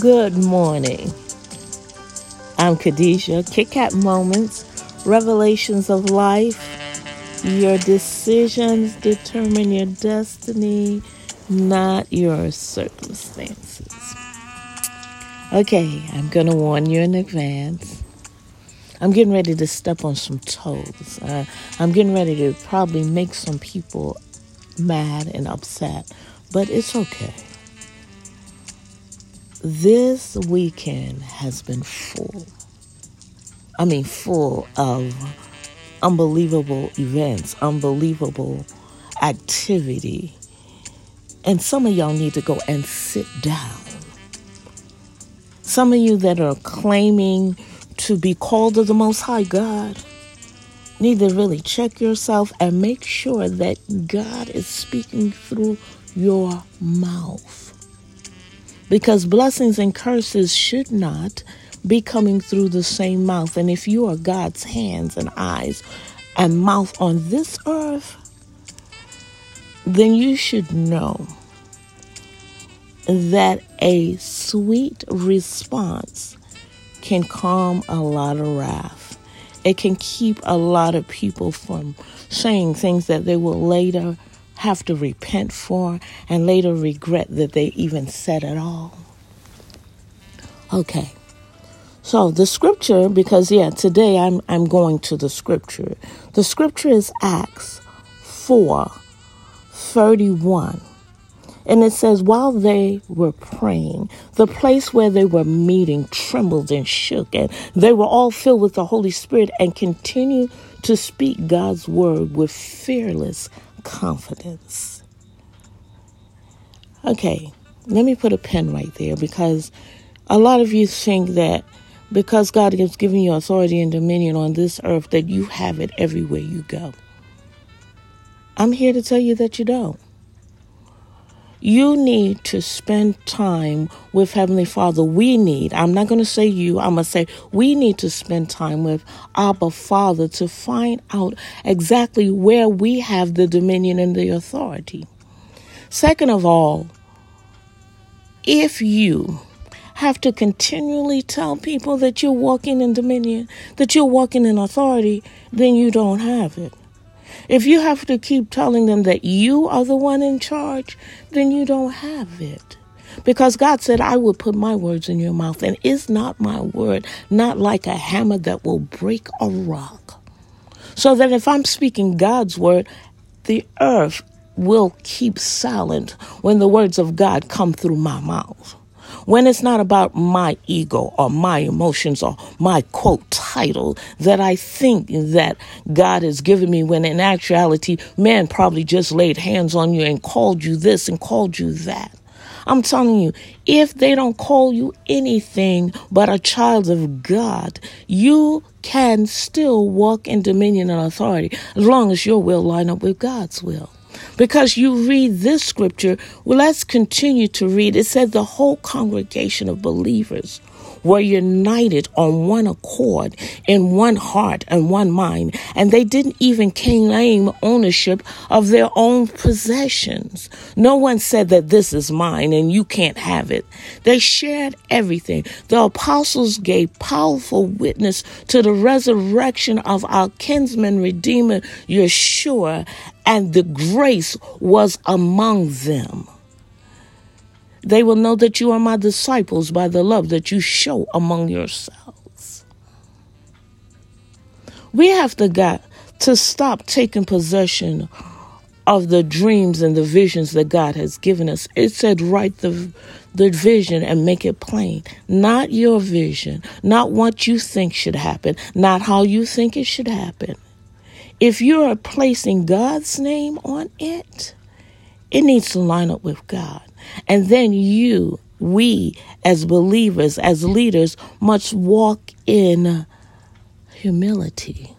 Good morning. I'm Khadijah. Kit Kat Moments, Revelations of Life. Your decisions determine your destiny, not your circumstances. Okay, I'm going to warn you in advance. I'm getting ready to step on some toes. Uh, I'm getting ready to probably make some people mad and upset, but it's okay. This weekend has been full. I mean, full of unbelievable events, unbelievable activity. And some of y'all need to go and sit down. Some of you that are claiming to be called of the Most High God need to really check yourself and make sure that God is speaking through your mouth. Because blessings and curses should not be coming through the same mouth. And if you are God's hands and eyes and mouth on this earth, then you should know that a sweet response can calm a lot of wrath. It can keep a lot of people from saying things that they will later have to repent for and later regret that they even said it all. Okay. So the scripture, because yeah, today I'm I'm going to the scripture. The scripture is Acts 4 31. And it says, while they were praying, the place where they were meeting trembled and shook, and they were all filled with the Holy Spirit and continued to speak God's word with fearless confidence. Okay, let me put a pen right there because a lot of you think that because God has given you authority and dominion on this earth, that you have it everywhere you go. I'm here to tell you that you don't. You need to spend time with Heavenly Father. We need, I'm not going to say you, I'm going to say we need to spend time with Abba Father to find out exactly where we have the dominion and the authority. Second of all, if you have to continually tell people that you're walking in dominion, that you're walking in authority, then you don't have it. If you have to keep telling them that you are the one in charge, then you don't have it. Because God said, I will put my words in your mouth, and is not my word not like a hammer that will break a rock? So that if I'm speaking God's word, the earth will keep silent when the words of God come through my mouth. When it's not about my ego or my emotions or my quote title that I think that God has given me, when in actuality, man probably just laid hands on you and called you this and called you that. I'm telling you, if they don't call you anything but a child of God, you can still walk in dominion and authority as long as your will line up with God's will. Because you read this scripture, well, let's continue to read. It says the whole congregation of believers were united on one accord, in one heart and one mind, and they didn't even claim ownership of their own possessions. No one said that this is mine and you can't have it. They shared everything. The apostles gave powerful witness to the resurrection of our kinsman redeemer, Yeshua, and the grace was among them. They will know that you are my disciples by the love that you show among yourselves. We have to got to stop taking possession of the dreams and the visions that God has given us. It said, write the, the vision and make it plain. Not your vision, not what you think should happen, not how you think it should happen. If you are placing God's name on it, it needs to line up with God. And then you, we as believers, as leaders, must walk in humility.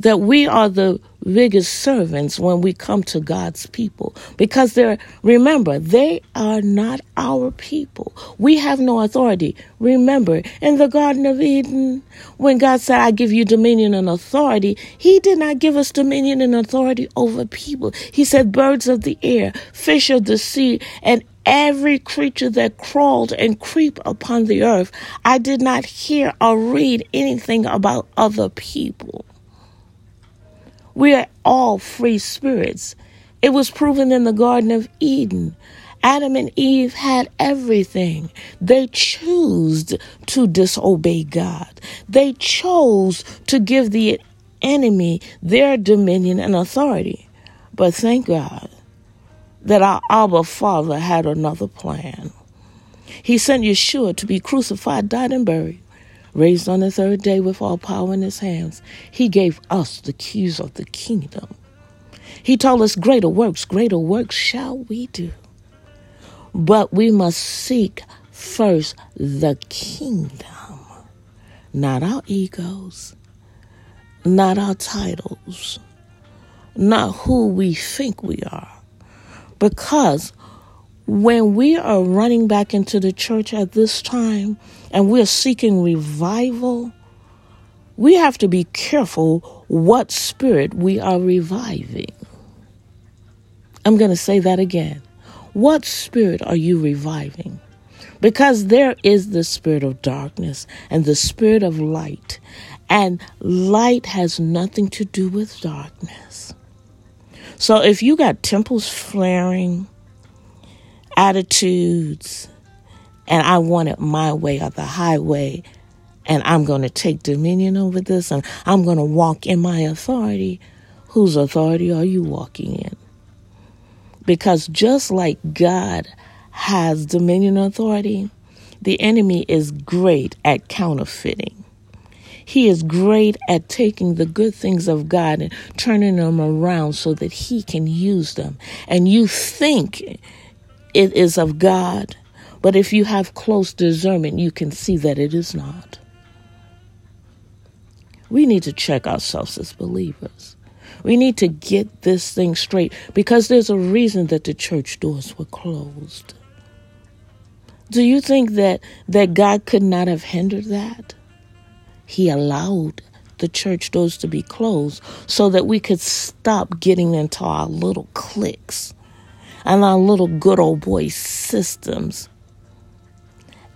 That we are the biggest servants when we come to God's people because they're, remember, they are not our people. We have no authority. Remember, in the Garden of Eden, when God said, I give you dominion and authority, He did not give us dominion and authority over people. He said, birds of the air, fish of the sea, and every creature that crawled and creep upon the earth. I did not hear or read anything about other people. We are all free spirits. It was proven in the Garden of Eden. Adam and Eve had everything. They chose to disobey God. They chose to give the enemy their dominion and authority. But thank God that our Abba Father had another plan. He sent Yeshua to be crucified, died, and buried raised on the third day with all power in his hands, he gave us the keys of the kingdom. He told us, Greater works, greater works shall we do. But we must seek first the kingdom, not our egos, not our titles, not who we think we are. Because when we are running back into the church at this time and we're seeking revival, we have to be careful what spirit we are reviving. I'm going to say that again. What spirit are you reviving? Because there is the spirit of darkness and the spirit of light, and light has nothing to do with darkness. So if you got temples flaring, attitudes, and I want it my way or the highway, and I'm going to take dominion over this, and I'm going to walk in my authority. Whose authority are you walking in? Because just like God has dominion authority, the enemy is great at counterfeiting. He is great at taking the good things of God and turning them around so that he can use them. And you think it is of God. But if you have close discernment, you can see that it is not. We need to check ourselves as believers. We need to get this thing straight because there's a reason that the church doors were closed. Do you think that, that God could not have hindered that? He allowed the church doors to be closed so that we could stop getting into our little cliques and our little good old boy systems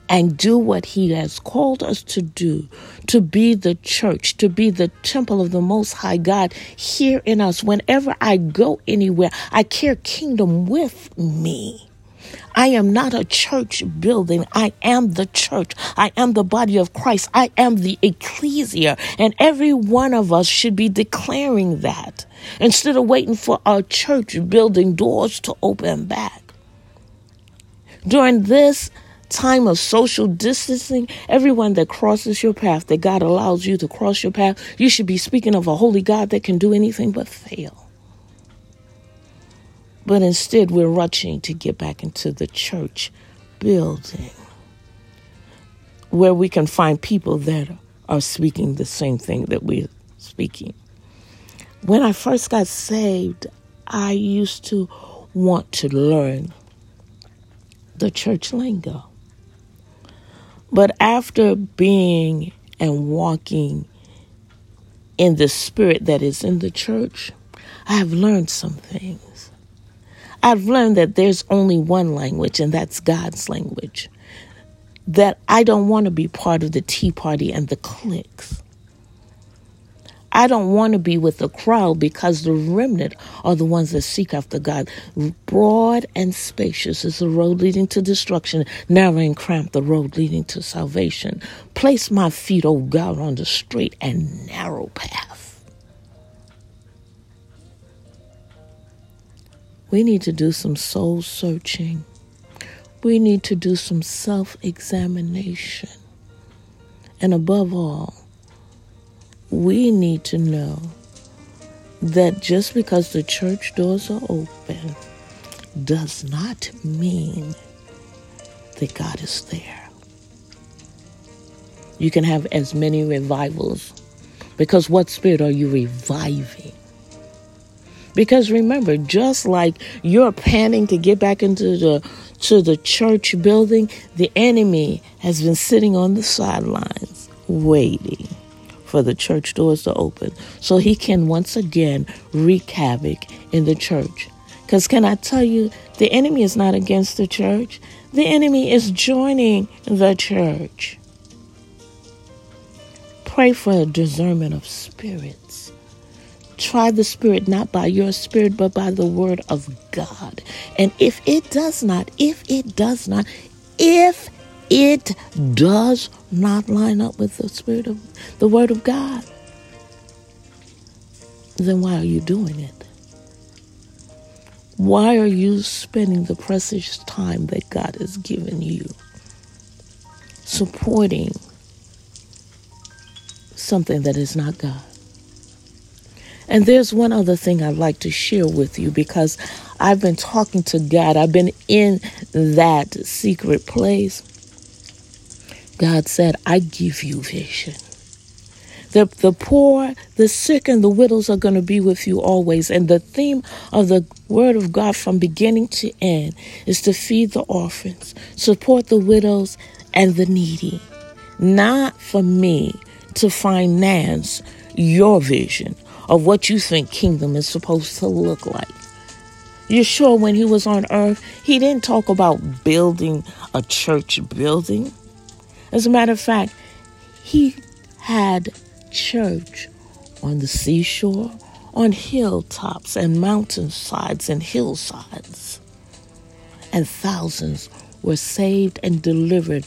and do what he has called us to do to be the church, to be the temple of the Most High God here in us. Whenever I go anywhere, I carry kingdom with me. I am not a church building. I am the church. I am the body of Christ. I am the ecclesia. And every one of us should be declaring that instead of waiting for our church building doors to open back. During this time of social distancing, everyone that crosses your path, that God allows you to cross your path, you should be speaking of a holy God that can do anything but fail. But instead, we're rushing to get back into the church building where we can find people that are speaking the same thing that we're speaking. When I first got saved, I used to want to learn the church lingo. But after being and walking in the spirit that is in the church, I have learned some things. I've learned that there's only one language, and that's God's language. That I don't want to be part of the Tea Party and the cliques. I don't want to be with the crowd because the remnant are the ones that seek after God. Broad and spacious is the road leading to destruction, narrow and cramped the road leading to salvation. Place my feet, O God, on the straight and narrow path. We need to do some soul searching. We need to do some self examination. And above all, we need to know that just because the church doors are open does not mean that God is there. You can have as many revivals because what spirit are you reviving? Because remember, just like you're panning to get back into the to the church building, the enemy has been sitting on the sidelines waiting for the church doors to open so he can once again wreak havoc in the church. Because, can I tell you, the enemy is not against the church, the enemy is joining the church. Pray for a discernment of spirits. Try the spirit not by your spirit, but by the word of God. And if it does not, if it does not, if it does not line up with the spirit of the word of God, then why are you doing it? Why are you spending the precious time that God has given you supporting something that is not God? And there's one other thing I'd like to share with you because I've been talking to God. I've been in that secret place. God said, I give you vision. The, the poor, the sick, and the widows are going to be with you always. And the theme of the Word of God from beginning to end is to feed the orphans, support the widows and the needy. Not for me to finance your vision of what you think kingdom is supposed to look like. Yeshua when he was on earth, he didn't talk about building a church building. As a matter of fact, he had church on the seashore, on hilltops and mountainsides and hillsides. And thousands were saved and delivered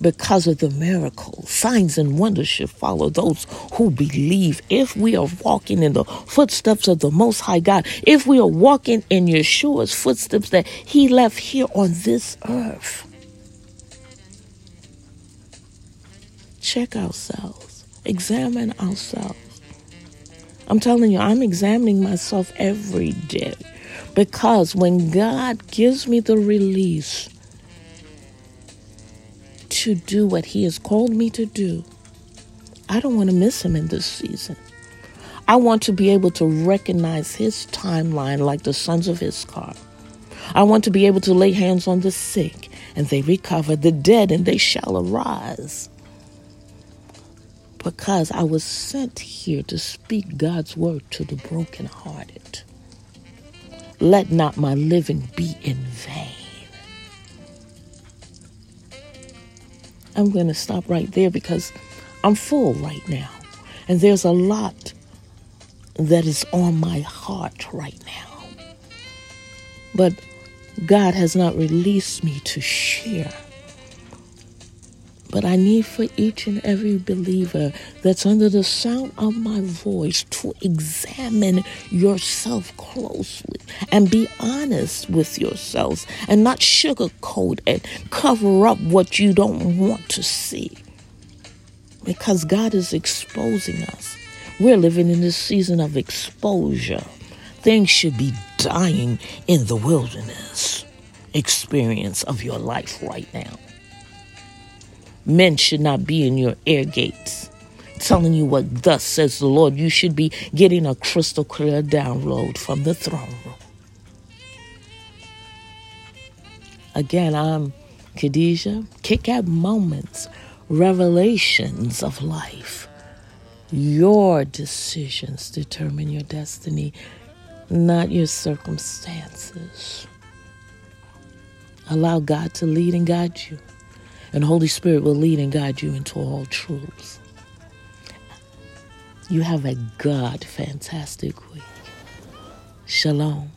because of the miracles. Signs and wonders should follow those who believe. If we are walking in the footsteps of the Most High God, if we are walking in Yeshua's footsteps that He left here on this earth, check ourselves examine ourselves. I'm telling you, I'm examining myself every day because when God gives me the release to do what He has called me to do, I don't want to miss Him in this season. I want to be able to recognize His timeline like the sons of Issachar. I want to be able to lay hands on the sick and they recover, the dead and they shall arise because I was sent here to speak God's word to the brokenhearted. Let not my living be in vain. I'm going to stop right there because I'm full right now. And there's a lot that is on my heart right now. But God has not released me to share. But I need for each and every believer that's under the sound of my voice to examine yourself closely and be honest with yourselves and not sugarcoat and cover up what you don't want to see. Because God is exposing us. We're living in this season of exposure. Things should be dying in the wilderness experience of your life right now. Men should not be in your air gates telling you what thus says the Lord. You should be getting a crystal clear download from the throne room. Again, I'm Khadijah. Kit Kat moments, revelations of life. Your decisions determine your destiny, not your circumstances. Allow God to lead and guide you and Holy Spirit will lead and guide you into all truths. You have a God fantastic week. Shalom.